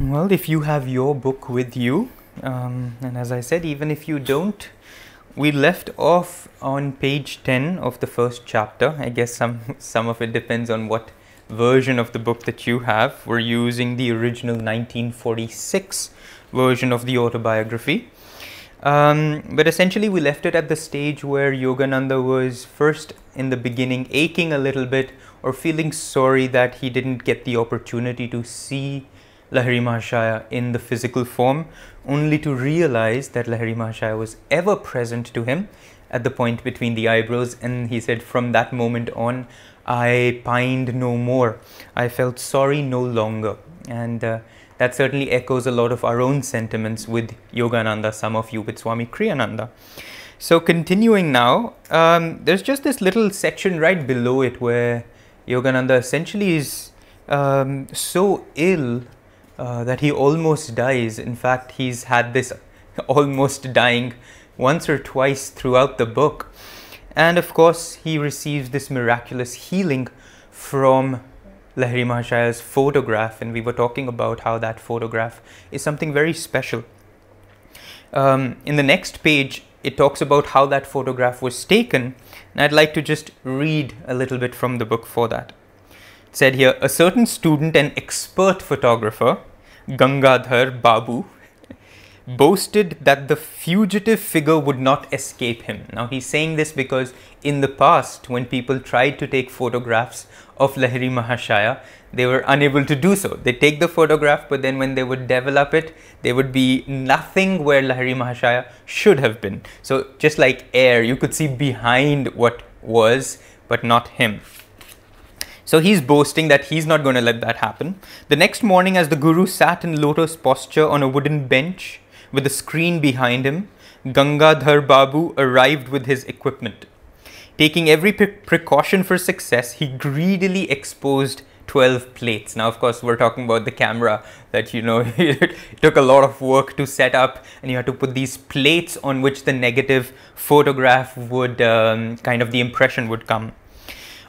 Well, if you have your book with you, um, and as I said, even if you don't, we left off on page 10 of the first chapter. I guess some, some of it depends on what version of the book that you have. We're using the original 1946 version of the autobiography. Um, but essentially, we left it at the stage where Yogananda was first in the beginning aching a little bit or feeling sorry that he didn't get the opportunity to see Lahiri Mahashaya in the physical form, only to realize that Lahiri Mahashaya was ever present to him at the point between the eyebrows. And he said, From that moment on, I pined no more. I felt sorry no longer. And uh, that certainly echoes a lot of our own sentiments with Yogananda, some of you with Swami Kriyananda. So, continuing now, um, there's just this little section right below it where Yogananda essentially is um, so ill uh, that he almost dies. In fact, he's had this almost dying once or twice throughout the book. And of course, he receives this miraculous healing from Lahiri Mahashaya's photograph, and we were talking about how that photograph is something very special. Um, in the next page, it talks about how that photograph was taken, and I'd like to just read a little bit from the book for that. It said here a certain student and expert photographer Gangadhar Babu boasted that the fugitive figure would not escape him. Now he's saying this because in the past, when people tried to take photographs of Lahiri Mahashaya, they were unable to do so. They take the photograph, but then when they would develop it, there would be nothing where Lahiri Mahashaya should have been. So just like air, you could see behind what was, but not him. So he's boasting that he's not going to let that happen. The next morning, as the Guru sat in lotus posture on a wooden bench with a screen behind him, Gangadhar Babu arrived with his equipment. Taking every pre- precaution for success, he greedily exposed 12 plates. Now, of course, we're talking about the camera that you know it took a lot of work to set up, and you had to put these plates on which the negative photograph would um, kind of the impression would come.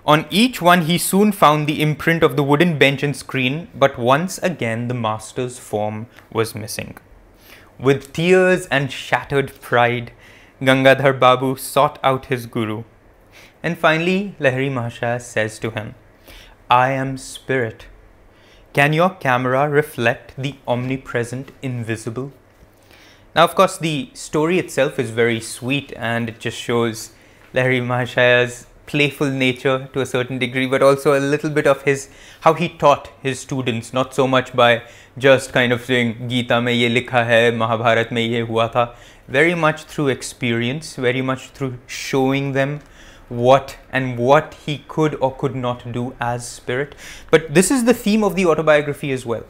On each one, he soon found the imprint of the wooden bench and screen, but once again the master's form was missing. With tears and shattered pride, Gangadhar Babu sought out his guru. And finally, Lahiri Mahashaya says to him, I am spirit. Can your camera reflect the omnipresent invisible? Now, of course, the story itself is very sweet and it just shows Lahiri Mahashaya's playful nature to a certain degree, but also a little bit of his how he taught his students, not so much by just kind of saying Gita mein ye likha hai, Mahabharat mein ye hua tha, very much through experience, very much through showing them what and what he could or could not do as spirit. But this is the theme of the autobiography as well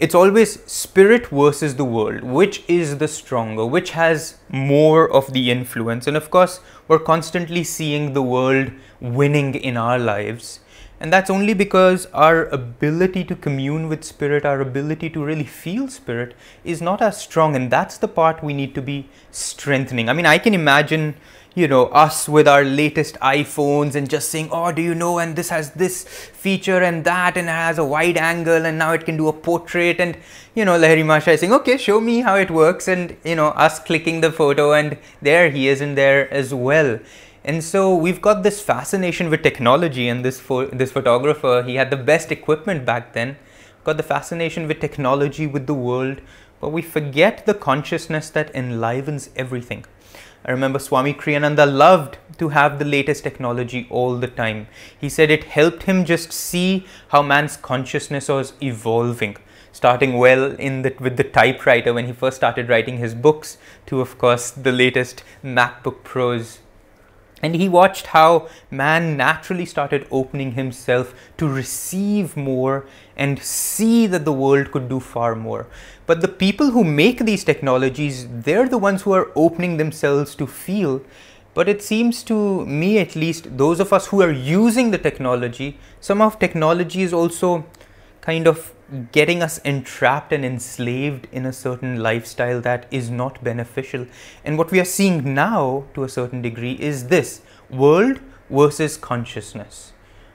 it's always spirit versus the world. Which is the stronger? Which has more of the influence? And of course we're constantly seeing the world winning in our lives. And that's only because our ability to commune with spirit our ability to really feel spirit is not as strong. And that's the part we need to be strengthening. I mean i can imagine you know us with our latest iPhones and just saying oh do you know and this has this feature and that and it has a wide angle and now it can do a portrait and you know Lahiri Mahashaya is saying okay show me how it works and you know us clicking the photo and there he is in there as well. And so we've got this fascination with technology and this this photographer he had the best equipment back then got the fascination with technology with the world but we forget the consciousness that enlivens everything I remember Swami Kriyananda loved to have the latest technology all the time. He said it helped him just see how man's consciousness was evolving, starting well in the, with the typewriter when he first started writing his books, to of course the latest MacBook Pros and he watched how man naturally started opening himself to receive more and see that the world could do far more. But the people who make these technologies, they're the ones who are opening themselves to feel. But it seems to me, at least, those of us who are using the technology, some of technology is also kind of getting us entrapped and enslaved in a certain lifestyle that is not beneficial. And what we are seeing now, to a certain degree, is this world versus consciousness.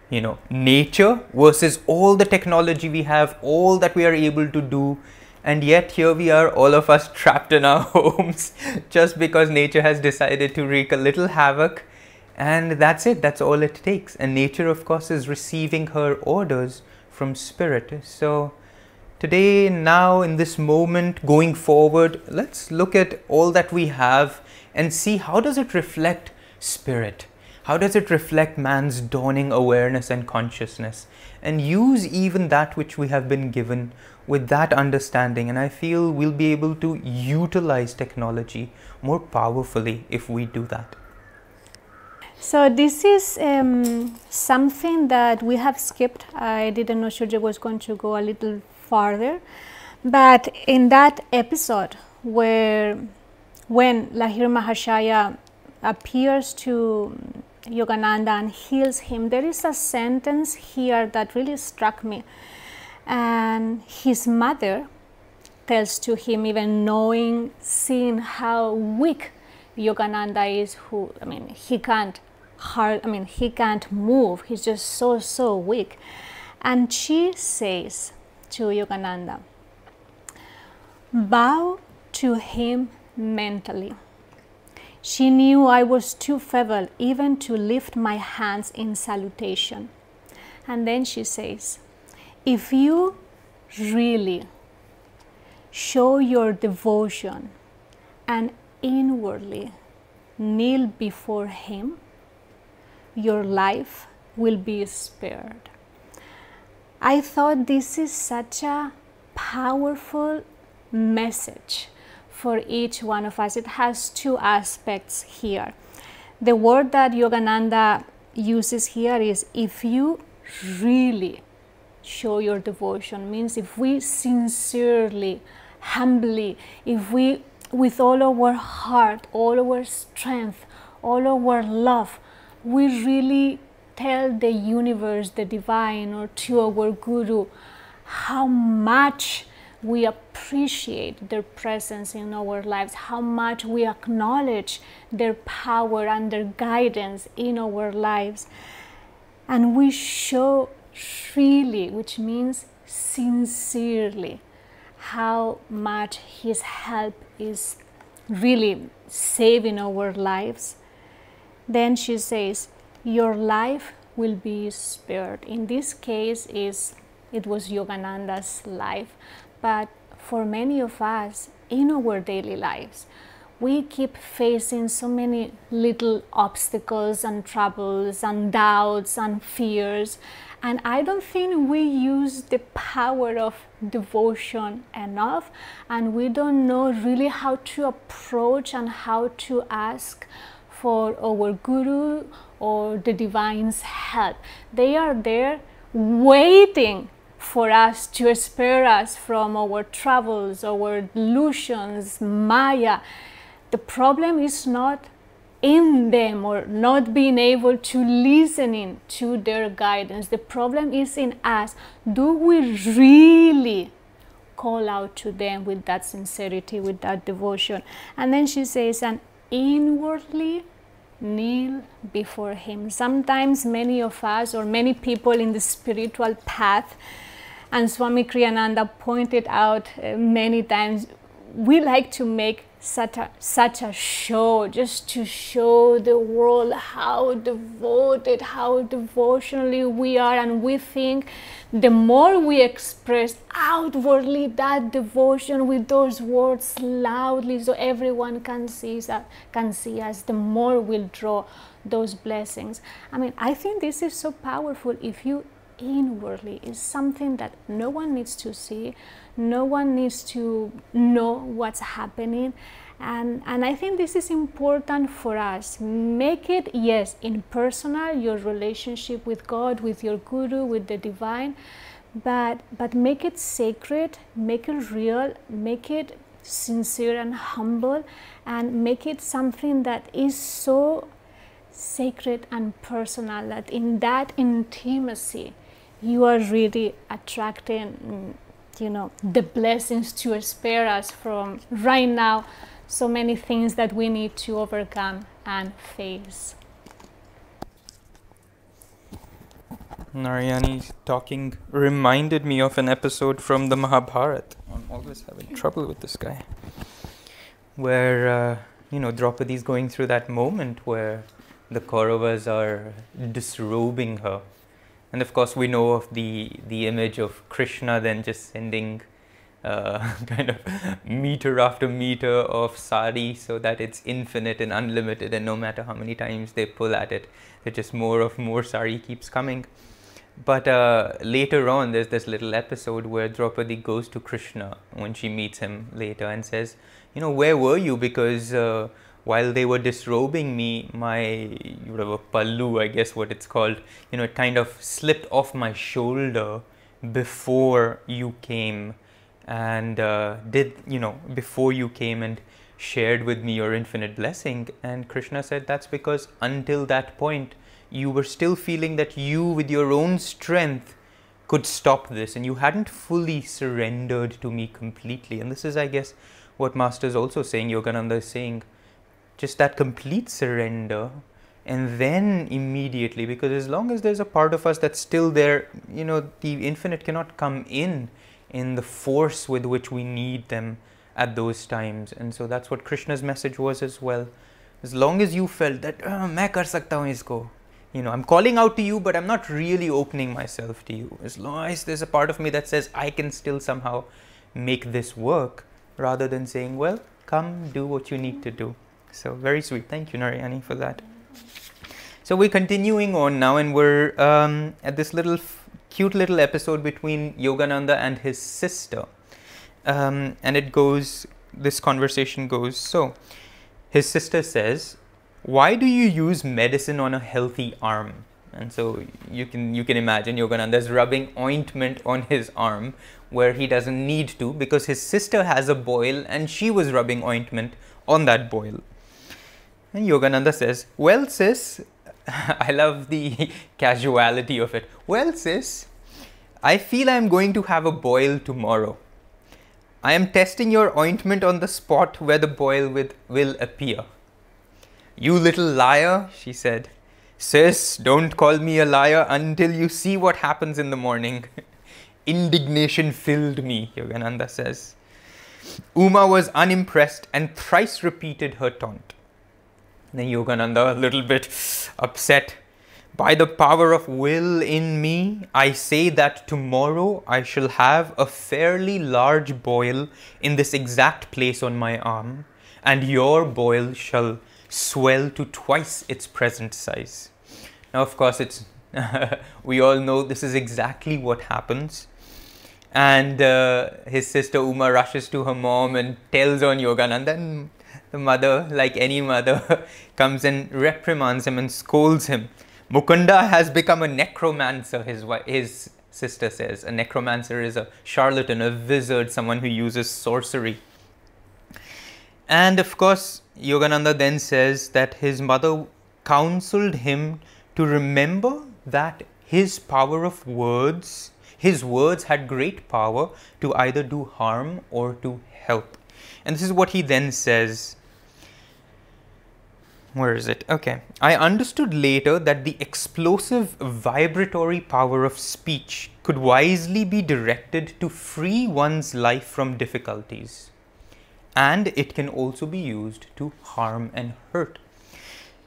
you know nature versus all the technology we have all that we are able to do and yet here we are all of us trapped in our homes just because nature has decided to wreak a little havoc and that's it that's all it takes and nature of course is receiving her orders from spirit so today now in this moment going forward let's look at all that we have and see how does it reflect spirit how does it reflect man's dawning awareness and consciousness? And use even that which we have been given with that understanding. And I feel we'll be able to utilize technology more powerfully if we do that. So this is um, something that we have skipped. I didn't know Shurja was going to go a little farther, but in that episode where when Lahiri Mahashaya appears to Yogananda and heals him, there is a sentence here that really struck me. And his mother tells to him, even knowing, seeing how weak Yogananda is, who, I mean, he can't hard, I mean, he can't move, he's just so, so weak. And she says to Yogananda, bow to him mentally. She knew I was too feeble even to lift my hands in salutation. And then she says, If you really show your devotion and inwardly kneel before Him, your life will be spared. I thought this is such a powerful message for each one of us. It has two aspects here. The word that Yogananda uses here is if you really show your devotion, means if we sincerely, humbly, if we with all our heart, all our strength, all our love, we really tell the universe, the divine, or to our guru how much we appreciate their presence in our lives, how much we acknowledge their power and their guidance in our lives. And we show freely, which means sincerely, how much His help is really saving our lives. Then she says, Your life will be spared. In this case, is it was Yogananda's life but for many of us in our daily lives, we keep facing so many little obstacles and troubles and doubts and fears. And I don't think we use the power of devotion enough, and we don't know really how to approach and how to ask for our guru or the divine's help. They are there waiting for us to spare us from our troubles, our delusions, Maya. The problem is not in them or not being able to listening to their guidance. The problem is in us. Do we really call out to them with that sincerity, with that devotion? And then she says, and inwardly kneel before him. Sometimes many of us or many people in the spiritual path and Swami Kriyananda pointed out uh, many times, we like to make such a, such a show just to show the world how devoted, how devotionally we are. And we think the more we express outwardly that devotion with those words loudly so everyone can see, can see us, the more we'll draw those blessings. I mean, I think this is so powerful if you inwardly is something that no one needs to see, no one needs to know what's happening. And, and I think this is important for us. Make it, yes, in personal, your relationship with God, with your guru, with the divine, but, but make it sacred, make it real, make it sincere and humble, and make it something that is so sacred and personal that in that intimacy you are really attracting you know the blessings to spare us from right now so many things that we need to overcome and face Narayani talking reminded me of an episode from the Mahabharata. I'm always having trouble with this guy. Where, uh, you know, Draupadi is going through that moment where the Kauravas are disrobing her. And of course, we know of the, the image of Krishna then just sending uh, kind of meter after meter of sari so that it's infinite and unlimited, and no matter how many times they pull at it, it just more of more sari keeps coming. But uh, later on, there's this little episode where Draupadi goes to Krishna when she meets him later and says, You know, where were you? Because uh, while they were disrobing me, my whatever pallu, I guess what it's called, you know, it kind of slipped off my shoulder before you came and uh, did, you know, before you came and shared with me your infinite blessing. And Krishna said, That's because until that point, you were still feeling that you, with your own strength, could stop this and you hadn't fully surrendered to me completely. And this is, I guess, what Master is also saying, Yogananda is saying, just that complete surrender and then immediately because as long as there's a part of us that's still there you know the infinite cannot come in in the force with which we need them at those times. And so that's what krishna's message was as well. As long as you felt that ah, main kar sakta isko you know i'm calling out to you but i'm not really opening myself to you. As long as there's a part of me that says i can still somehow make this work rather than saying well come do what you need to do so very sweet thank you narayani for that so we're continuing on now and we're um, at this little cute little episode between yogananda and his sister um, and it goes this conversation goes so his sister says why do you use medicine on a healthy arm? And so you can you can imagine Yogananda's rubbing ointment on his arm where he doesn't need to because his sister has a boil and she was rubbing ointment on that boil. And Yogananda says, Well, sis, I love the casuality of it. Well, sis, I feel I'm going to have a boil tomorrow. I am testing your ointment on the spot where the boil with, will appear. You little liar, she said. Sis, don't call me a liar until you see what happens in the morning. Indignation filled me, Yogananda says. Uma was unimpressed and thrice repeated her taunt. Then Yogananda, a little bit upset, by the power of will in me, I say that tomorrow I shall have a fairly large boil in this exact place on my arm, and your boil shall swell to twice its present size. Now, of course, it's we all know this is exactly what happens. And uh, his sister Uma rushes to her mom and tells on Yogananda. And the mother, like any mother, comes and reprimands him and scolds him. Mukunda has become a necromancer, his, his sister says. A necromancer is a charlatan, a wizard, someone who uses sorcery. And of course, Yogananda then says that his mother counseled him to remember that his power of words, his words had great power to either do harm or to help. And this is what he then says. Where is it? Okay. I understood later that the explosive vibratory power of speech could wisely be directed to free one's life from difficulties and it can also be used to harm and hurt.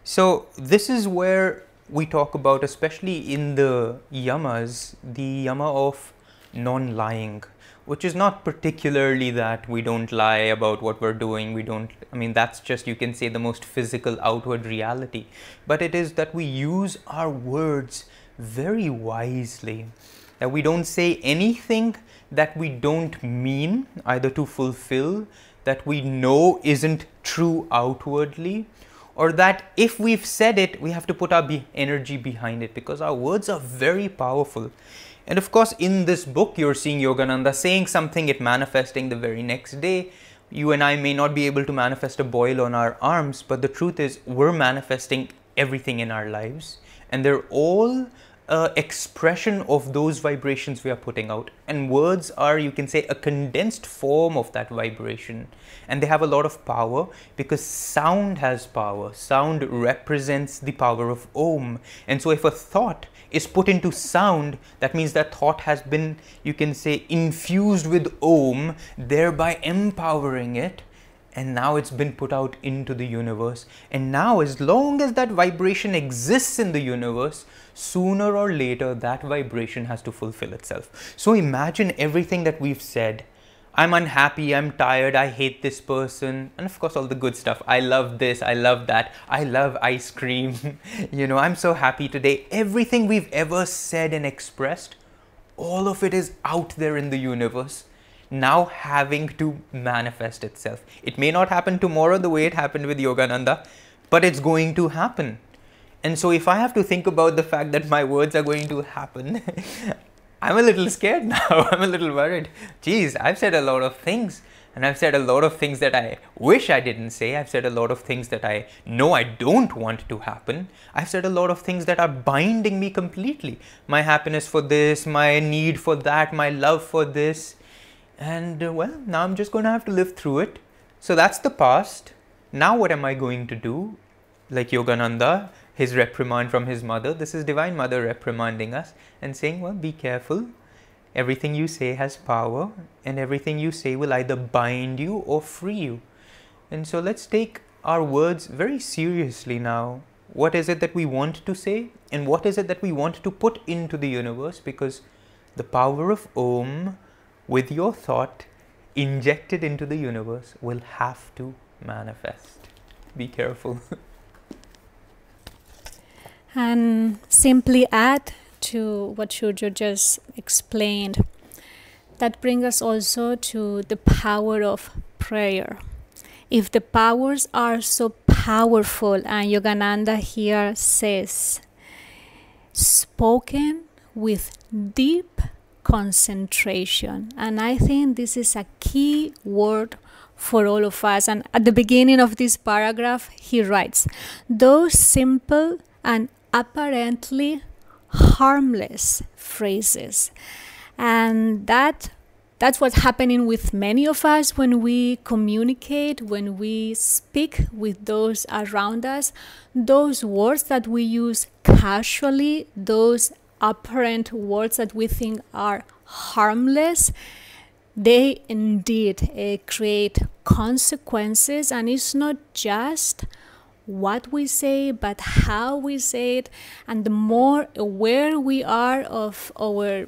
So, this is where we talk about, especially in the yamas, the yama of non lying, which is not particularly that we don't lie about what we're doing. We don't, I mean, that's just, you can say, the most physical outward reality. But it is that we use our words very wisely, that we don't say anything that we don't mean, either to fulfill that we know isn't true outwardly, or that if we've said it, we have to put our be- energy behind it because our words are very powerful. And of course, in this book, you're seeing Yogananda saying something, it manifesting the very next day. You and I may not be able to manifest a boil on our arms, but the truth is, we're manifesting everything in our lives, and they're all uh, expression of those vibrations we are putting out. And words are, you can say, a condensed form of that vibration. And they have a lot of power because sound has power. Sound represents the power of Om. And so, if a thought is put into sound, that means that thought has been, you can say, infused with Om, thereby empowering it. And now it's been put out into the universe. And now, as long as that vibration exists in the universe, sooner or later that vibration has to fulfill itself. So imagine everything that we've said I'm unhappy, I'm tired, I hate this person, and of course, all the good stuff. I love this, I love that, I love ice cream, you know, I'm so happy today. Everything we've ever said and expressed, all of it is out there in the universe, now having to manifest itself. It may not happen tomorrow the way it happened with Yogananda, but it's going to happen. And so, if I have to think about the fact that my words are going to happen, I'm a little scared now. I'm a little worried. Geez, I've said a lot of things. And I've said a lot of things that I wish I didn't say. I've said a lot of things that I know I don't want to happen. I've said a lot of things that are binding me completely. My happiness for this, my need for that, my love for this. And uh, well, now I'm just going to have to live through it. So that's the past. Now, what am I going to do? Like Yogananda, his reprimand from his mother. This is Divine Mother reprimanding us and saying, Well, be careful. Everything you say has power, and everything you say will either bind you or free you. And so let's take our words very seriously now. What is it that we want to say, and what is it that we want to put into the universe? Because the power of Om, with your thought injected into the universe, will have to manifest. Be careful. and simply add to what Shurjo just explained. That brings us also to the power of prayer. If the powers are so powerful, and Yogananda here says, spoken with deep concentration. And I think this is a key word for all of us. And at the beginning of this paragraph, he writes, Those simple and apparently harmless phrases. And that that's what's happening with many of us when we communicate, when we speak with those around us. Those words that we use casually, those apparent words that we think are harmless, they indeed uh, create consequences. And it's not just what we say, but how we say it, and the more aware we are of our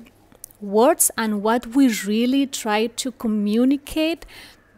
words and what we really try to communicate,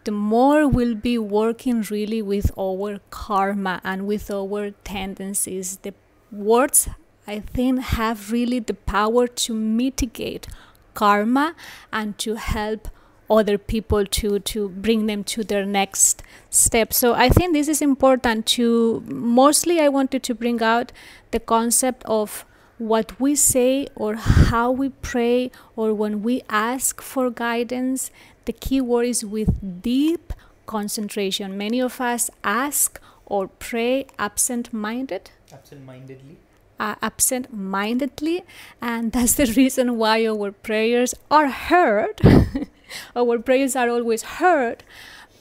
the more we'll be working really with our karma and with our tendencies. The words, I think, have really the power to mitigate karma and to help other people to to bring them to their next step. So i think this is important to mostly i wanted to bring out the concept of what we say or how we pray or when we ask for guidance. The key word is with deep concentration. Many of us ask or pray absent minded absent mindedly uh, absent mindedly and that's the reason why our prayers are heard Our prayers are always heard,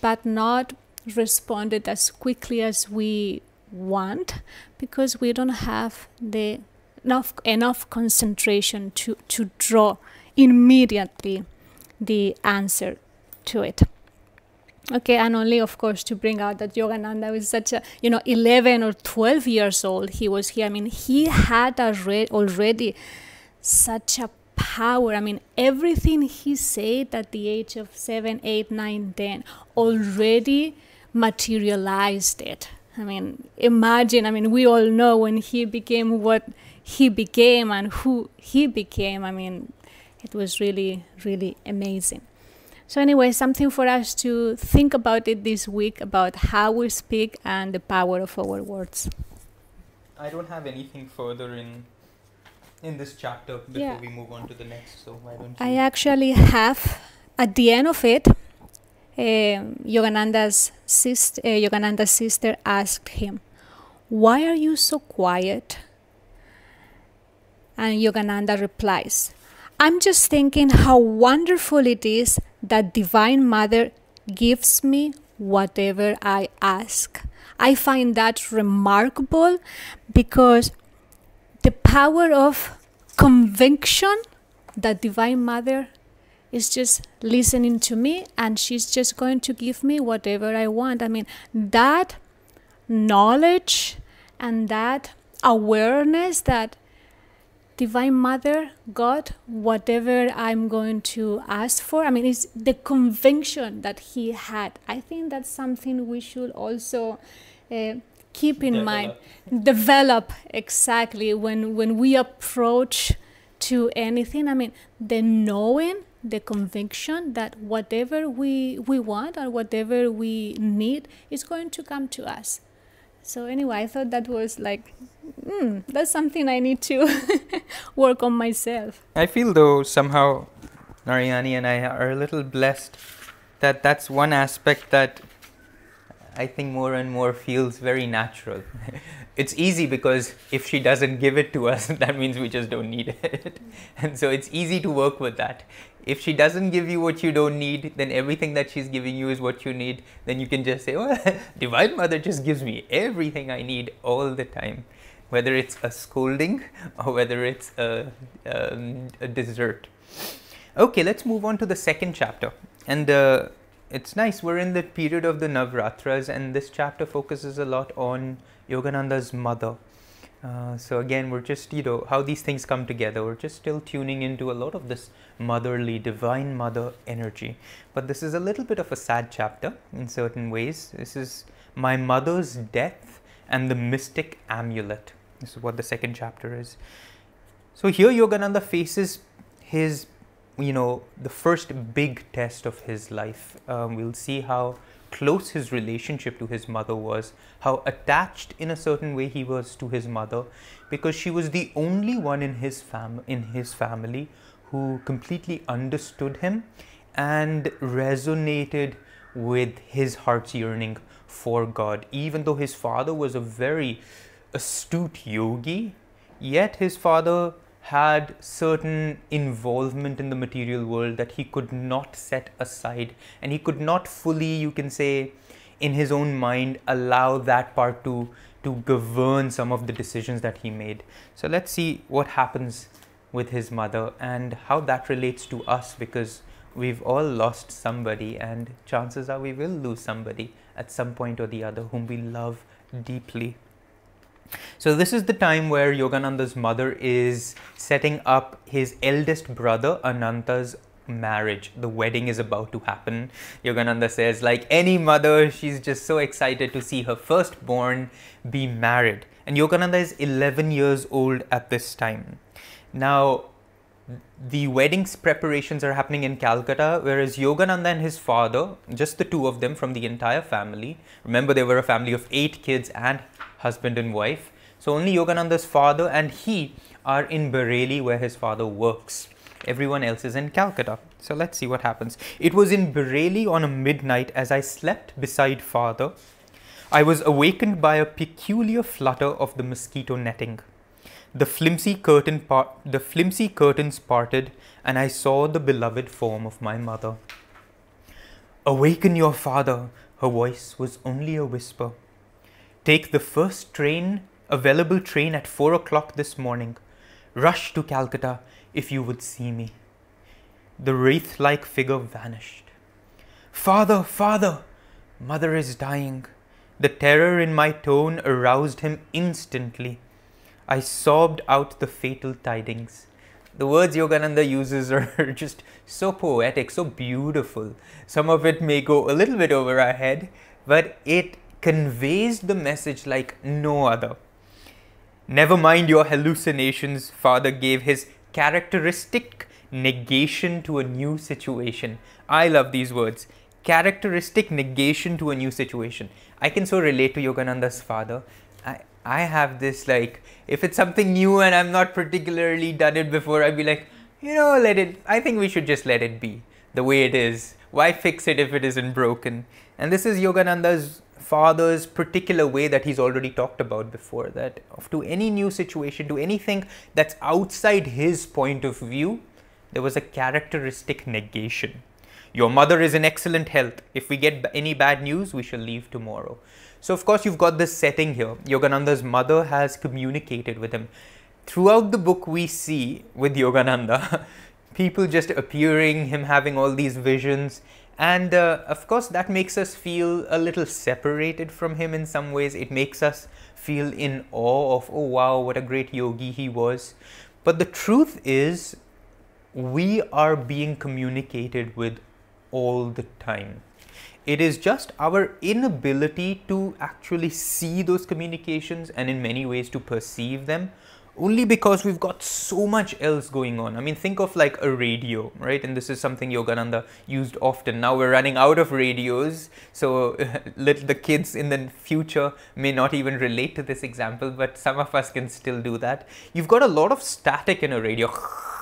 but not responded as quickly as we want because we don't have the enough enough concentration to, to draw immediately the answer to it. Okay and only of course to bring out that yogananda was such a you know 11 or 12 years old he was here. I mean he had already such a power. I mean, everything he said at the age of seven, eight, nine, ten already materialized it. I mean, imagine, I mean, we all know when he became what he became and who he became. I mean, it was really, really amazing. So, anyway, something for us to think about it this week about how we speak and the power of our words. I don't have anything further in in this chapter before yeah. we move on to the next. So why don't you? I actually have at the end of it, uh, Yogananda's sister, uh, Yogananda's sister asked him, "Why are you so quiet?" And Yogananda replies, "I'm just thinking how wonderful it is that Divine Mother gives me whatever I ask." I find that remarkable because the power of conviction that Divine Mother is just listening to me and she's just going to give me whatever I want. I mean, that knowledge and that awareness that Divine Mother got whatever I'm going to ask for. I mean, it's the conviction that he had. I think that's something we should also uh, keep in Develop. mind. Develop exactly when when we approach to anything. I mean, the knowing, the conviction that whatever we we want or whatever we need is going to come to us. So anyway, I thought that was like, mm, that's something I need to work on myself. I feel though somehow Narayani and I are a little blessed that that's one aspect that I think more and more feels very natural. it's easy because if she doesn't give it to us, that means we just don't need it. and so it's easy to work with that. If she doesn't give you what you don't need, then everything that she's giving you is what you need. Then you can just say, Well, Divine Mother just gives me everything I need all the time. Whether it's a scolding or whether it's a, um, a dessert. Okay, let's move on to the second chapter. And uh, it's nice, we're in the period of the Navratras, and this chapter focuses a lot on Yogananda's mother. Uh, so again, we're just, you know, how these things come together. We're just still tuning into a lot of this motherly, divine mother energy. But this is a little bit of a sad chapter in certain ways. This is my mother's death and the mystic amulet. This is what the second chapter is. So here Yogananda faces his, you know, the first big test of his life. Um, we'll see how close his relationship to his mother was, how attached in a certain way he was to his mother, because she was the only one in his fam in his family who completely understood him and resonated with his heart's yearning for God. Even though his father was a very astute yogi, yet his father had certain involvement in the material world that he could not set aside. And he could not fully you can say in his own mind allow that part to to govern some of the decisions that he made. So let's see what happens with his mother and how that relates to us because we've all lost somebody and chances are we will lose somebody at some point or the other whom we love deeply so this is the time where Yogananda's mother is setting up his eldest brother Ananta's marriage. The wedding is about to happen. Yogananda says, like any mother, she's just so excited to see her firstborn be married. And Yogananda is 11 years old at this time. Now, the wedding's preparations are happening in Calcutta, whereas Yogananda and his father, just the two of them from the entire family, remember they were a family of eight kids and husband and wife. So only Yogananda's father and he are in Bareilly where his father works. Everyone else is in Calcutta. So let's see what happens. It was in Bareilly on a midnight as I slept beside father. I was awakened by a peculiar flutter of the mosquito netting. The flimsy curtain par- the flimsy curtains parted and I saw the beloved form of my mother. Awaken your father, her voice was only a whisper. Take the first train, available train at 4 o'clock this morning. Rush to Calcutta if you would see me. The wraith like figure vanished. Father, father, mother is dying. The terror in my tone aroused him instantly. I sobbed out the fatal tidings. The words Yogananda uses are just so poetic, so beautiful. Some of it may go a little bit over our head, but it conveys the message like no other. Never mind your hallucinations, Father gave his characteristic negation to a new situation. I love these words. Characteristic negation to a new situation. I can so relate to Yogananda's father. I, I have this like, if it's something new and I'm not particularly done it before, I'd be like, you know, let it, I think we should just let it be the way it is. Why fix it if it isn't broken? And this is Yogananda's father's particular way that he's already talked about before that to any new situation to anything that's outside his point of view there was a characteristic negation. Your mother is in excellent health. If we get any bad news we shall leave tomorrow. So of course you've got this setting here. Yogananda's mother has communicated with him. Throughout the book, we see with Yogananda people just appearing, him having all these visions. And uh, of course, that makes us feel a little separated from him in some ways. It makes us feel in awe of, oh wow, what a great yogi he was. But the truth is, we are being communicated with all the time. It is just our inability to actually see those communications and, in many ways, to perceive them only because we've got so much else going on. I mean, think of like a radio, right? And this is something Yogananda used often. Now we're running out of radios, so the kids in the future may not even relate to this example, but some of us can still do that. You've got a lot of static in a radio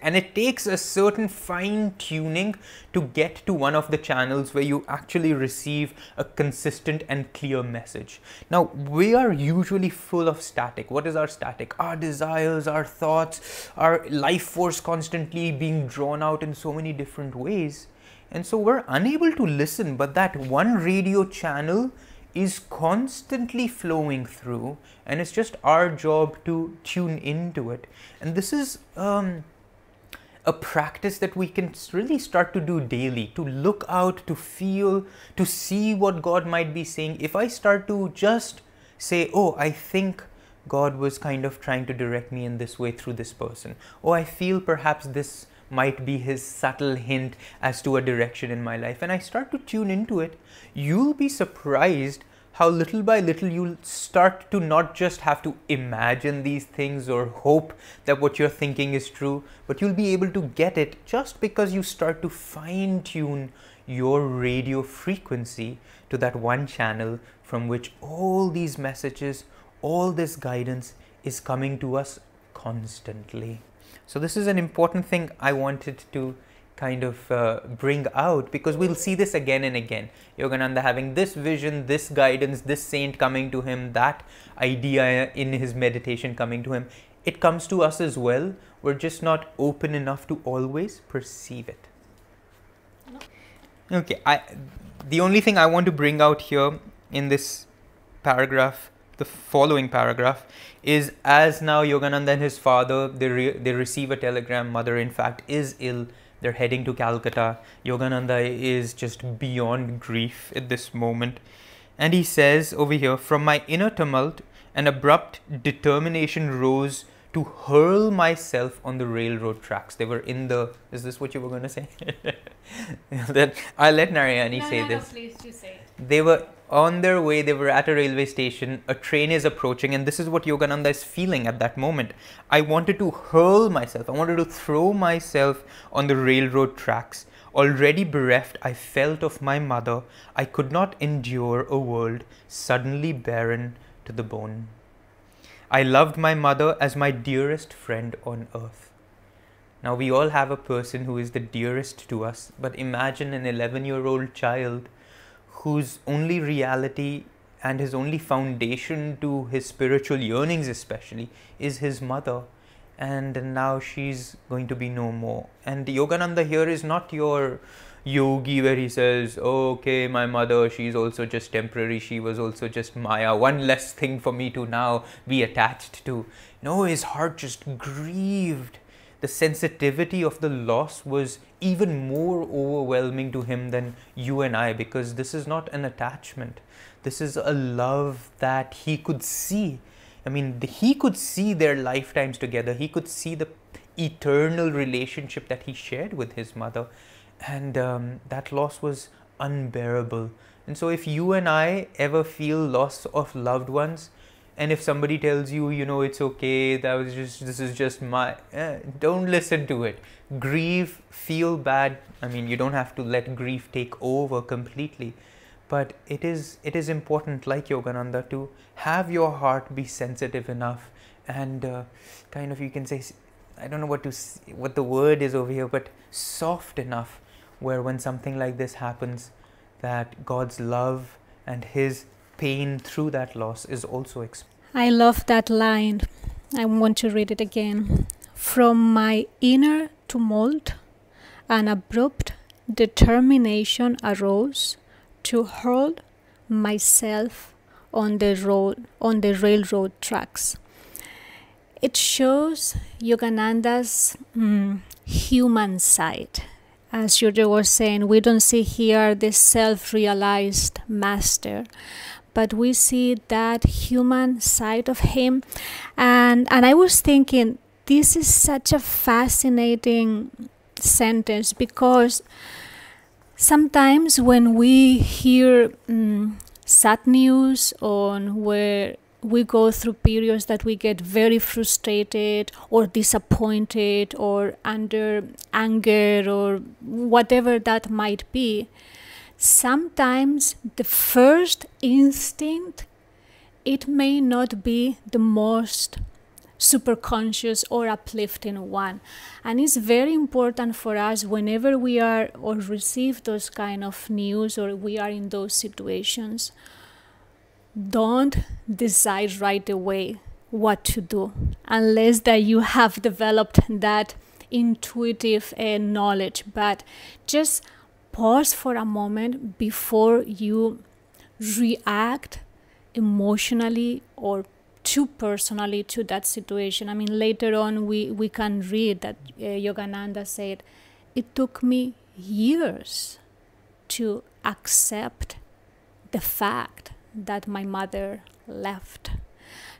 and it takes a certain fine tuning to get to one of the channels where you actually receive a consistent and clear message. Now, we are usually full of static. What is our static? Our desires, our thoughts, our life force constantly being drawn out in so many different ways. And so we're unable to listen, but that one radio channel is constantly flowing through, and it's just our job to tune into it. And this is um, a practice that we can really start to do daily to look out, to feel, to see what God might be saying. If I start to just say, Oh, I think God was kind of trying to direct me in this way through this person. Oh, I feel perhaps this might be his subtle hint as to a direction in my life. And I start to tune into it. You'll be surprised how little by little you'll start to not just have to imagine these things or hope that what you're thinking is true, but you'll be able to get it just because you start to fine tune your radio frequency to that one channel from which all these messages, all this guidance is coming to us constantly. So, this is an important thing I wanted to kind of uh, bring out because we'll see this again and again. Yogananda having this vision, this guidance, this saint coming to him, that idea in his meditation coming to him. It comes to us as well. We're just not open enough to always perceive it. Okay, I the only thing I want to bring out here in this paragraph, the following paragraph, is as now Yogananda and his father they re- they receive a telegram. Mother, in fact, is ill they're heading to Calcutta. Yogananda is just beyond grief at this moment. And he says over here, From my inner tumult, an abrupt determination rose to hurl myself on the railroad tracks. They were in the. Is this what you were going to say? then I'll let Narayani no, say no, this. No, please do say. They were on their way, they were at a railway station, a train is approaching, and this is what Yogananda is feeling at that moment. I wanted to hurl myself, I wanted to throw myself on the railroad tracks. Already bereft, I felt of my mother. I could not endure a world suddenly barren to the bone. I loved my mother as my dearest friend on earth. Now, we all have a person who is the dearest to us, but imagine an 11 year old child whose only reality and his only foundation to his spiritual yearnings, especially, is his mother. And now she's going to be no more. And Yogananda here is not your yogi where he says, oh, okay, my mother, she's also just temporary, she was also just Maya, one less thing for me to now be attached to. No, his heart just grieved the sensitivity of the loss was even more overwhelming to him than you and I because this is not an attachment. This is a love that he could see. I mean, he could see their lifetimes together. He could see the eternal relationship that he shared with his mother. And um, that loss was unbearable. And so, if you and I ever feel loss of loved ones, and if somebody tells you you know it's okay that was just this is just my eh, don't listen to it. Grieve feel bad. I mean you don't have to let grief take over completely. But it is it is important like yogananda to have your heart be sensitive enough. And uh, kind of you can say i don't know what to what the word is over here but soft enough where when something like this happens that god's love and his pain through that loss is also experienced. I love that line. I want to read it again. From my inner tumult, an abrupt determination arose to hurl myself on the road on the railroad tracks. it shows Yogananda's mm, human side. As Yurja was saying, we don't see here the self realized master, but we see that human side of him. And, and I was thinking, this is such a fascinating sentence because sometimes when we hear mm, sad news on where we go through periods that we get very frustrated or disappointed or under anger or whatever that might be sometimes the first instinct it may not be the most super conscious or uplifting one. And it's very important for us whenever we are or receive those kind of news or we are in those situations don't decide right away what to do unless that you have developed that intuitive uh, knowledge. But just pause for a moment before you react emotionally or too personally to that situation i mean later on we we can read that uh, yogananda said it took me years to accept the fact that my mother left.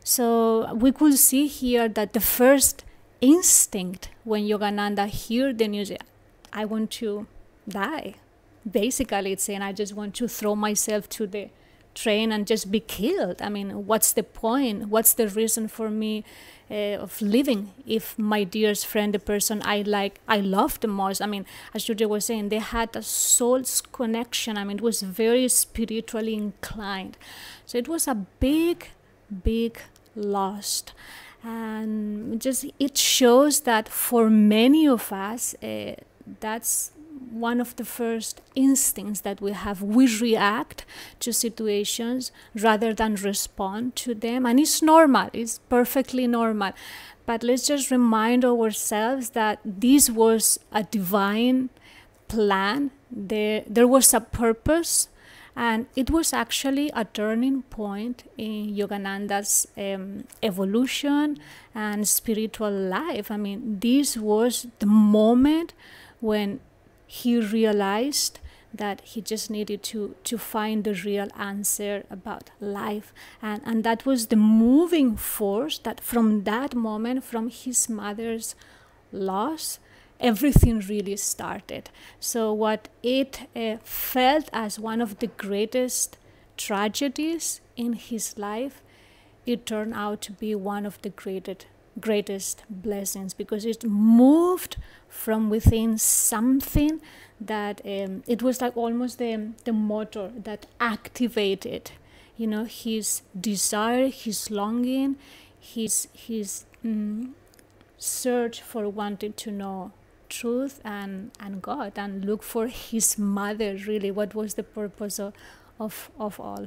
So we could see here that the first instinct when Yogananda heard the news, I want to die. Basically, it's saying I just want to throw myself to the train and just be killed. I mean, what's the point? What's the reason for me uh, of living if my dearest friend, the person I like, I love the most? I mean, as Julia was saying, they had a soul's connection. I mean, it was very spiritually inclined. So it was a big, big loss. And just it shows that for many of us, uh, that's one of the first instincts that we have. We react to situations rather than respond to them. And it's normal, it's perfectly normal. But let's just remind ourselves that this was a divine plan, there, there was a purpose. And it was actually a turning point in Yogananda's um, evolution and spiritual life. I mean, this was the moment when he realized that he just needed to to find the real answer about life. And and that was the moving force that from that moment from his mother's loss everything really started. So what it uh, felt as one of the greatest tragedies in his life it turned out to be one of the greatest greatest blessings because it moved from within something that um, it was like almost the, the motor that activated you know his desire his longing his his mm, search for wanting to know truth and and god and look for his mother really what was the purpose of of, of all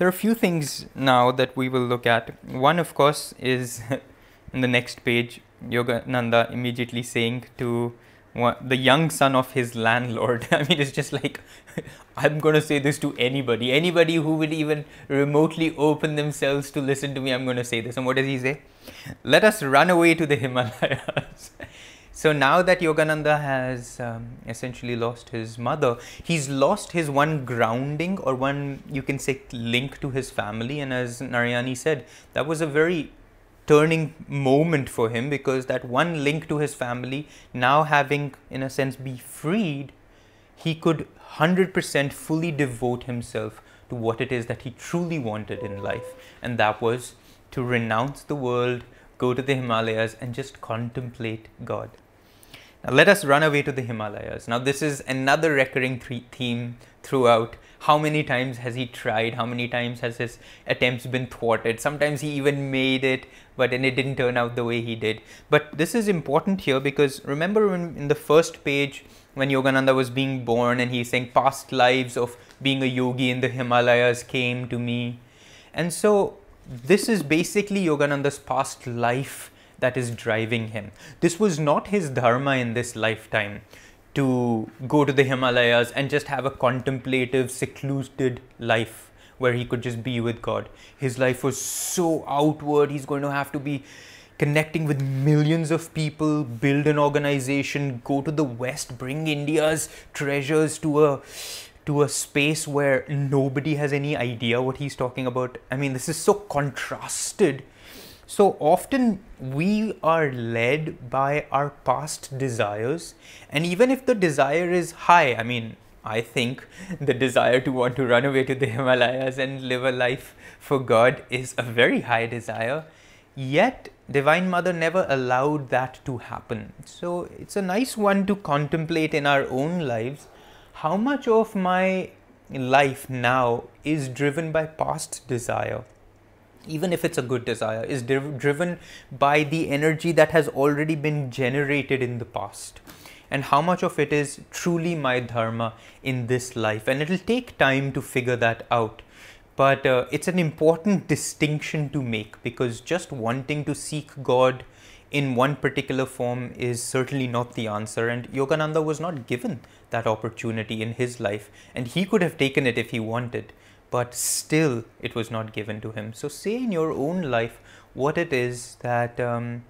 there are a few things now that we will look at. One, of course, is in the next page, Yogananda immediately saying to the young son of his landlord. I mean, it's just like, I'm going to say this to anybody. Anybody who will even remotely open themselves to listen to me, I'm going to say this. And what does he say? Let us run away to the Himalayas. So now that Yogananda has um, essentially lost his mother, he's lost his one grounding or one, you can say, link to his family. And as Narayani said, that was a very turning moment for him because that one link to his family, now having, in a sense, be freed, he could 100% fully devote himself to what it is that he truly wanted in life. And that was to renounce the world, go to the Himalayas, and just contemplate God. Now let us run away to the Himalayas. Now this is another recurring theme throughout. How many times has he tried? How many times has his attempts been thwarted? Sometimes he even made it, but then it didn't turn out the way he did. But this is important here because remember when, in the first page when Yogananda was being born and he's saying past lives of being a yogi in the Himalayas came to me. And so this is basically Yogananda's past life that is driving him. This was not his dharma in this lifetime to go to the Himalayas and just have a contemplative, secluded life where he could just be with God. His life was so outward, he's going to have to be connecting with millions of people, build an organization, go to the West, bring India's treasures to a to a space where nobody has any idea what he's talking about. I mean, this is so contrasted. So often we are led by our past desires, and even if the desire is high, I mean, I think the desire to want to run away to the Himalayas and live a life for God is a very high desire. Yet, Divine Mother never allowed that to happen. So, it's a nice one to contemplate in our own lives how much of my life now is driven by past desire? Even if it's a good desire is driv- driven by the energy that has already been generated in the past. And how much of it is truly my dharma in this life? And it'll take time to figure that out. But uh, it's an important distinction to make because just wanting to seek god in one particular form is certainly not the answer and yogananda was not given that opportunity in his life, and he could have taken it if he wanted, but still it was not given to him. So, say in your own life what it is that um,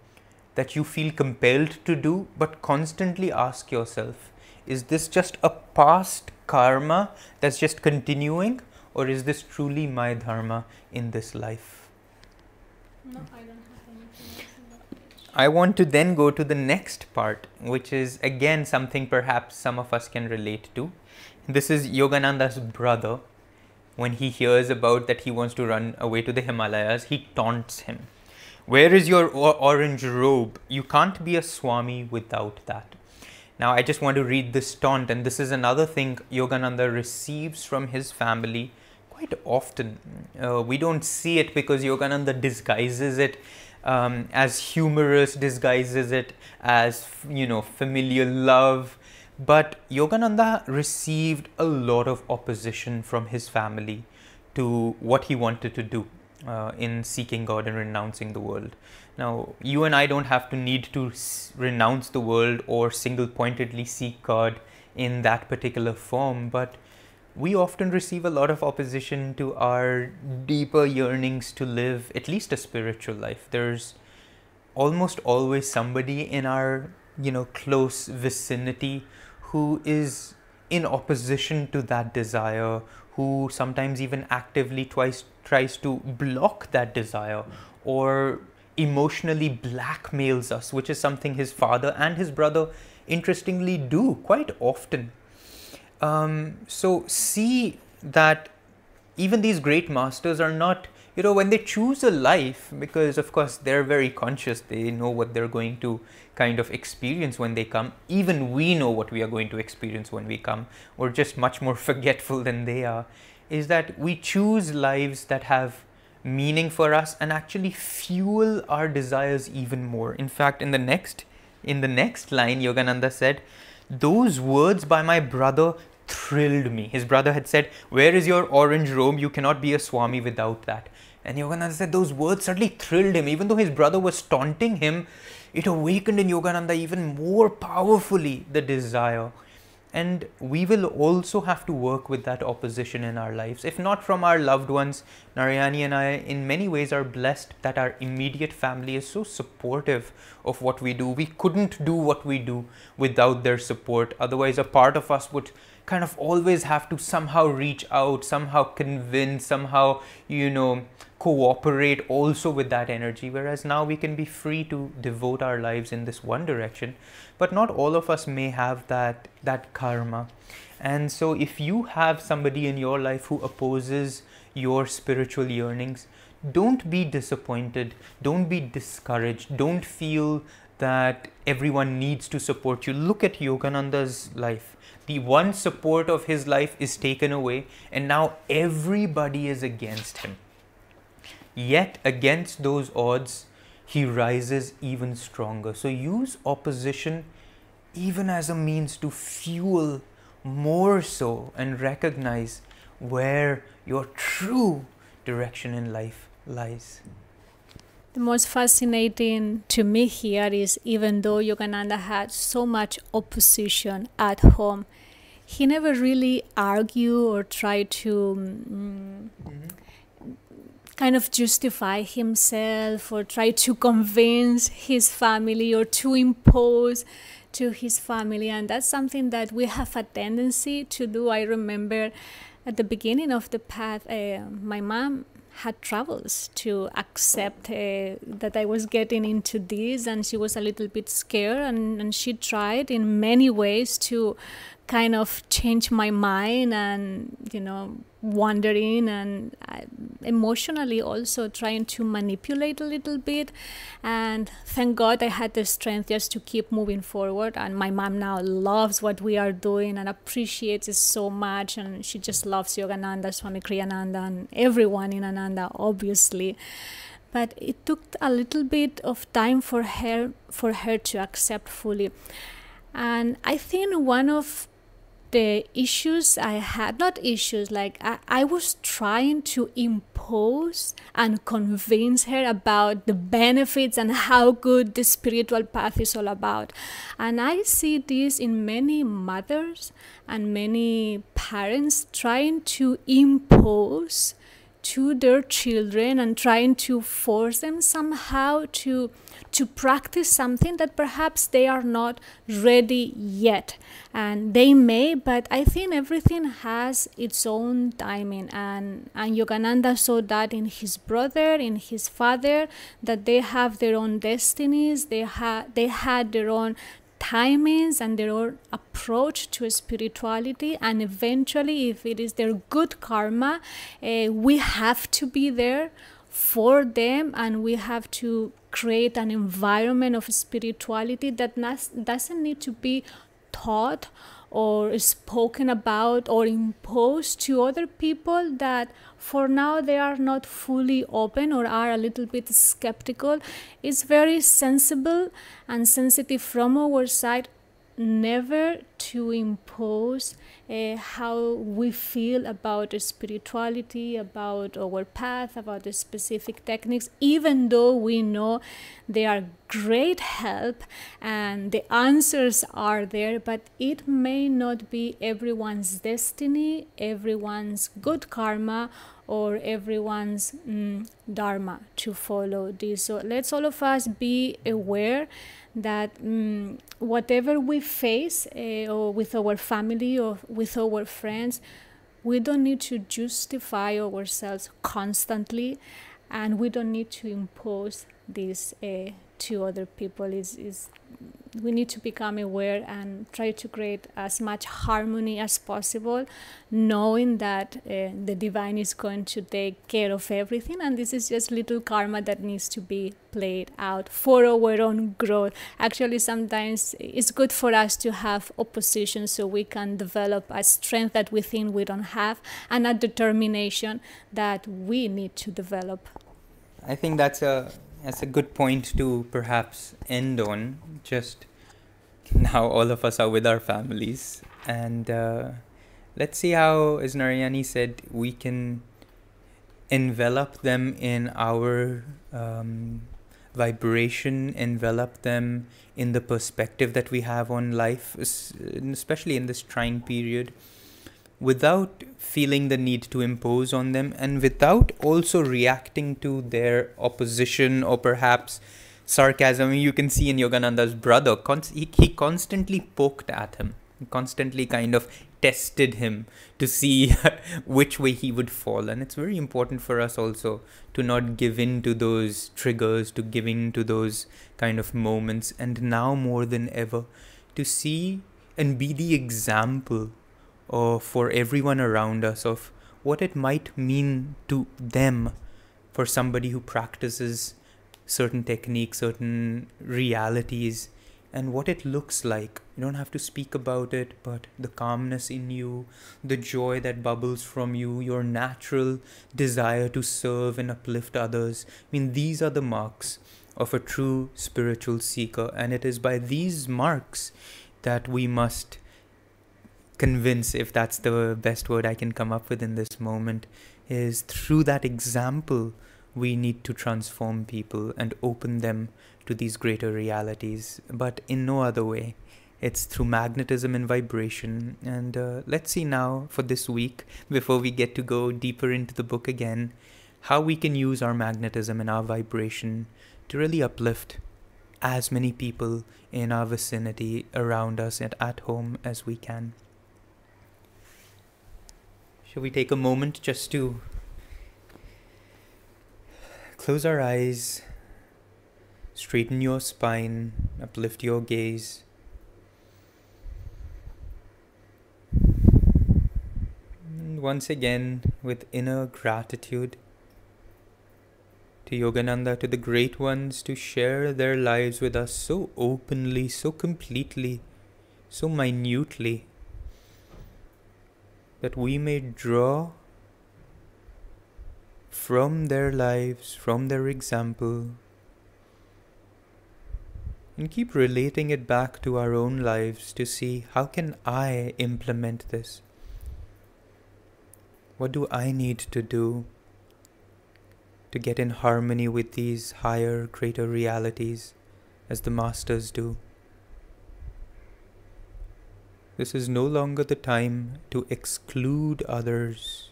that you feel compelled to do, but constantly ask yourself: Is this just a past karma that's just continuing, or is this truly my dharma in this life? No, I don't have anything I want to then go to the next part, which is again something perhaps some of us can relate to. This is Yogananda's brother. When he hears about that he wants to run away to the Himalayas, he taunts him. Where is your orange robe? You can't be a Swami without that. Now, I just want to read this taunt, and this is another thing Yogananda receives from his family quite often. Uh, we don't see it because Yogananda disguises it um, as humorous, disguises it as you know familial love. But Yogananda received a lot of opposition from his family to what he wanted to do uh, in seeking God and renouncing the world. Now, you and I don't have to need to renounce the world or single pointedly seek God in that particular form, but we often receive a lot of opposition to our deeper yearnings to live at least a spiritual life. There's almost always somebody in our you know close vicinity who is in opposition to that desire who sometimes even actively twice tries to block that desire or emotionally blackmails us which is something his father and his brother interestingly do quite often um, so see that even these great masters are not you know when they choose a life because of course they're very conscious they know what they're going to kind of experience when they come. Even we know what we are going to experience when we come we're just much more forgetful than they are is that we choose lives that have meaning for us and actually fuel our desires even more. In fact in the next in the next line yogananda said those words by my brother thrilled me. His brother had said, Where is your orange robe? You cannot be a Swami without that. And Yogananda said those words suddenly thrilled him. Even though his brother was taunting him, it awakened in Yogananda even more powerfully the desire. And we will also have to work with that opposition in our lives. If not from our loved ones, Narayani and I, in many ways, are blessed that our immediate family is so supportive of what we do. We couldn't do what we do without their support. Otherwise, a part of us would kind of always have to somehow reach out, somehow convince, somehow, you know, cooperate also with that energy. Whereas now we can be free to devote our lives in this one direction. But not all of us may have that that karma. And so if you have somebody in your life who opposes your spiritual yearnings, don't be disappointed, don't be discouraged, don't feel that everyone needs to support you. Look at Yogananda's life the one support of his life is taken away, and now everybody is against him. Yet, against those odds, he rises even stronger. So, use opposition even as a means to fuel more so and recognize where your true direction in life lies. The most fascinating to me here is even though Yogananda had so much opposition at home, he never really argue or try to mm, kind of justify himself or try to convince his family or to impose to his family and that's something that we have a tendency to do i remember at the beginning of the path uh, my mom had troubles to accept uh, that I was getting into this, and she was a little bit scared. And, and she tried in many ways to kind of change my mind and, you know, wondering and uh, emotionally also trying to manipulate a little bit. And thank God I had the strength just to keep moving forward. And my mom now loves what we are doing and appreciates it so much. And she just loves Yogananda, Swami Kriyananda, and everyone in Ananda, obviously. But it took a little bit of time for her for her to accept fully. And I think one of the issues I had, not issues, like I, I was trying to impose and convince her about the benefits and how good the spiritual path is all about. And I see this in many mothers and many parents trying to impose to their children and trying to force them somehow to to practice something that perhaps they are not ready yet. And they may but i think everything has its own timing. And and yogananda saw that in his brother in his father that they have their own destinies. They had they had their own timings and their own approach to spirituality. And eventually if it is their good karma uh, we have to be there for them and we have to create an environment of spirituality that doesn't need to be taught or spoken about or imposed to other people that for now they are not fully open or are a little bit skeptical. It's very sensible and sensitive from our side never to impose uh, how we feel about spirituality, about our path, about the specific techniques, even though we know they are great help and the answers are there, but it may not be everyone's destiny, everyone's good karma, or everyone's mm, dharma to follow this. So let's all of us be aware that um, whatever we face uh, or with our family or with our friends, we don't need to justify ourselves constantly and we don't need to impose this uh, to other people. Is is we need to become aware and try to create as much harmony as possible, knowing that uh, the divine is going to take care of everything, and this is just little karma that needs to be played out for our own growth. Actually, sometimes it's good for us to have opposition so we can develop a strength that we think we don't have and a determination that we need to develop. I think that's a that's a good point to perhaps end on. Just now, all of us are with our families, and uh, let's see how, as Narayani said, we can envelop them in our um, vibration, envelop them in the perspective that we have on life, especially in this trying period without feeling the need to impose on them and without also reacting to their opposition or perhaps sarcasm. You can see in yogananda's brother he, he constantly poked at him constantly kind of tested him to see which way he would fall. And it's very important for us also to not give in to those triggers to give in to those kind of moments. And now more than ever to see and be the example or for everyone around us of what it might mean to them for somebody who practices certain techniques, certain realities, and what it looks like. You don't have to speak about it, but the calmness in you, the joy that bubbles from you, your natural desire to serve and uplift others. I mean, these are the marks of a true spiritual seeker, and it is by these marks that we must convince, if that's the best word I can come up with in this moment, is through that example, we need to transform people and open them to these greater realities, but in no other way. it's through magnetism and vibration. And uh, let's see now for this week, before we get to go deeper into the book again, how we can use our magnetism and our vibration to really uplift as many people in our vicinity, around us, and at home as we can. Shall we take a moment just to close our eyes, straighten your spine, uplift your gaze? And once again, with inner gratitude to Yogananda, to the great ones, to share their lives with us so openly, so completely, so minutely, that we may draw from their lives, from their example, and keep relating it back to our own lives to see how can I implement this? What do I need to do to get in harmony with these higher, greater realities as the masters do. This is no longer the time to exclude others.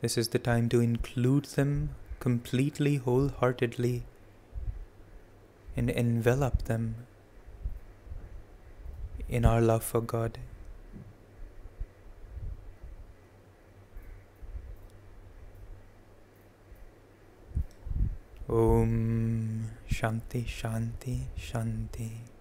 This is the time to include them completely, wholeheartedly, and envelop them in our love for God. Om Shanti Shanti Shanti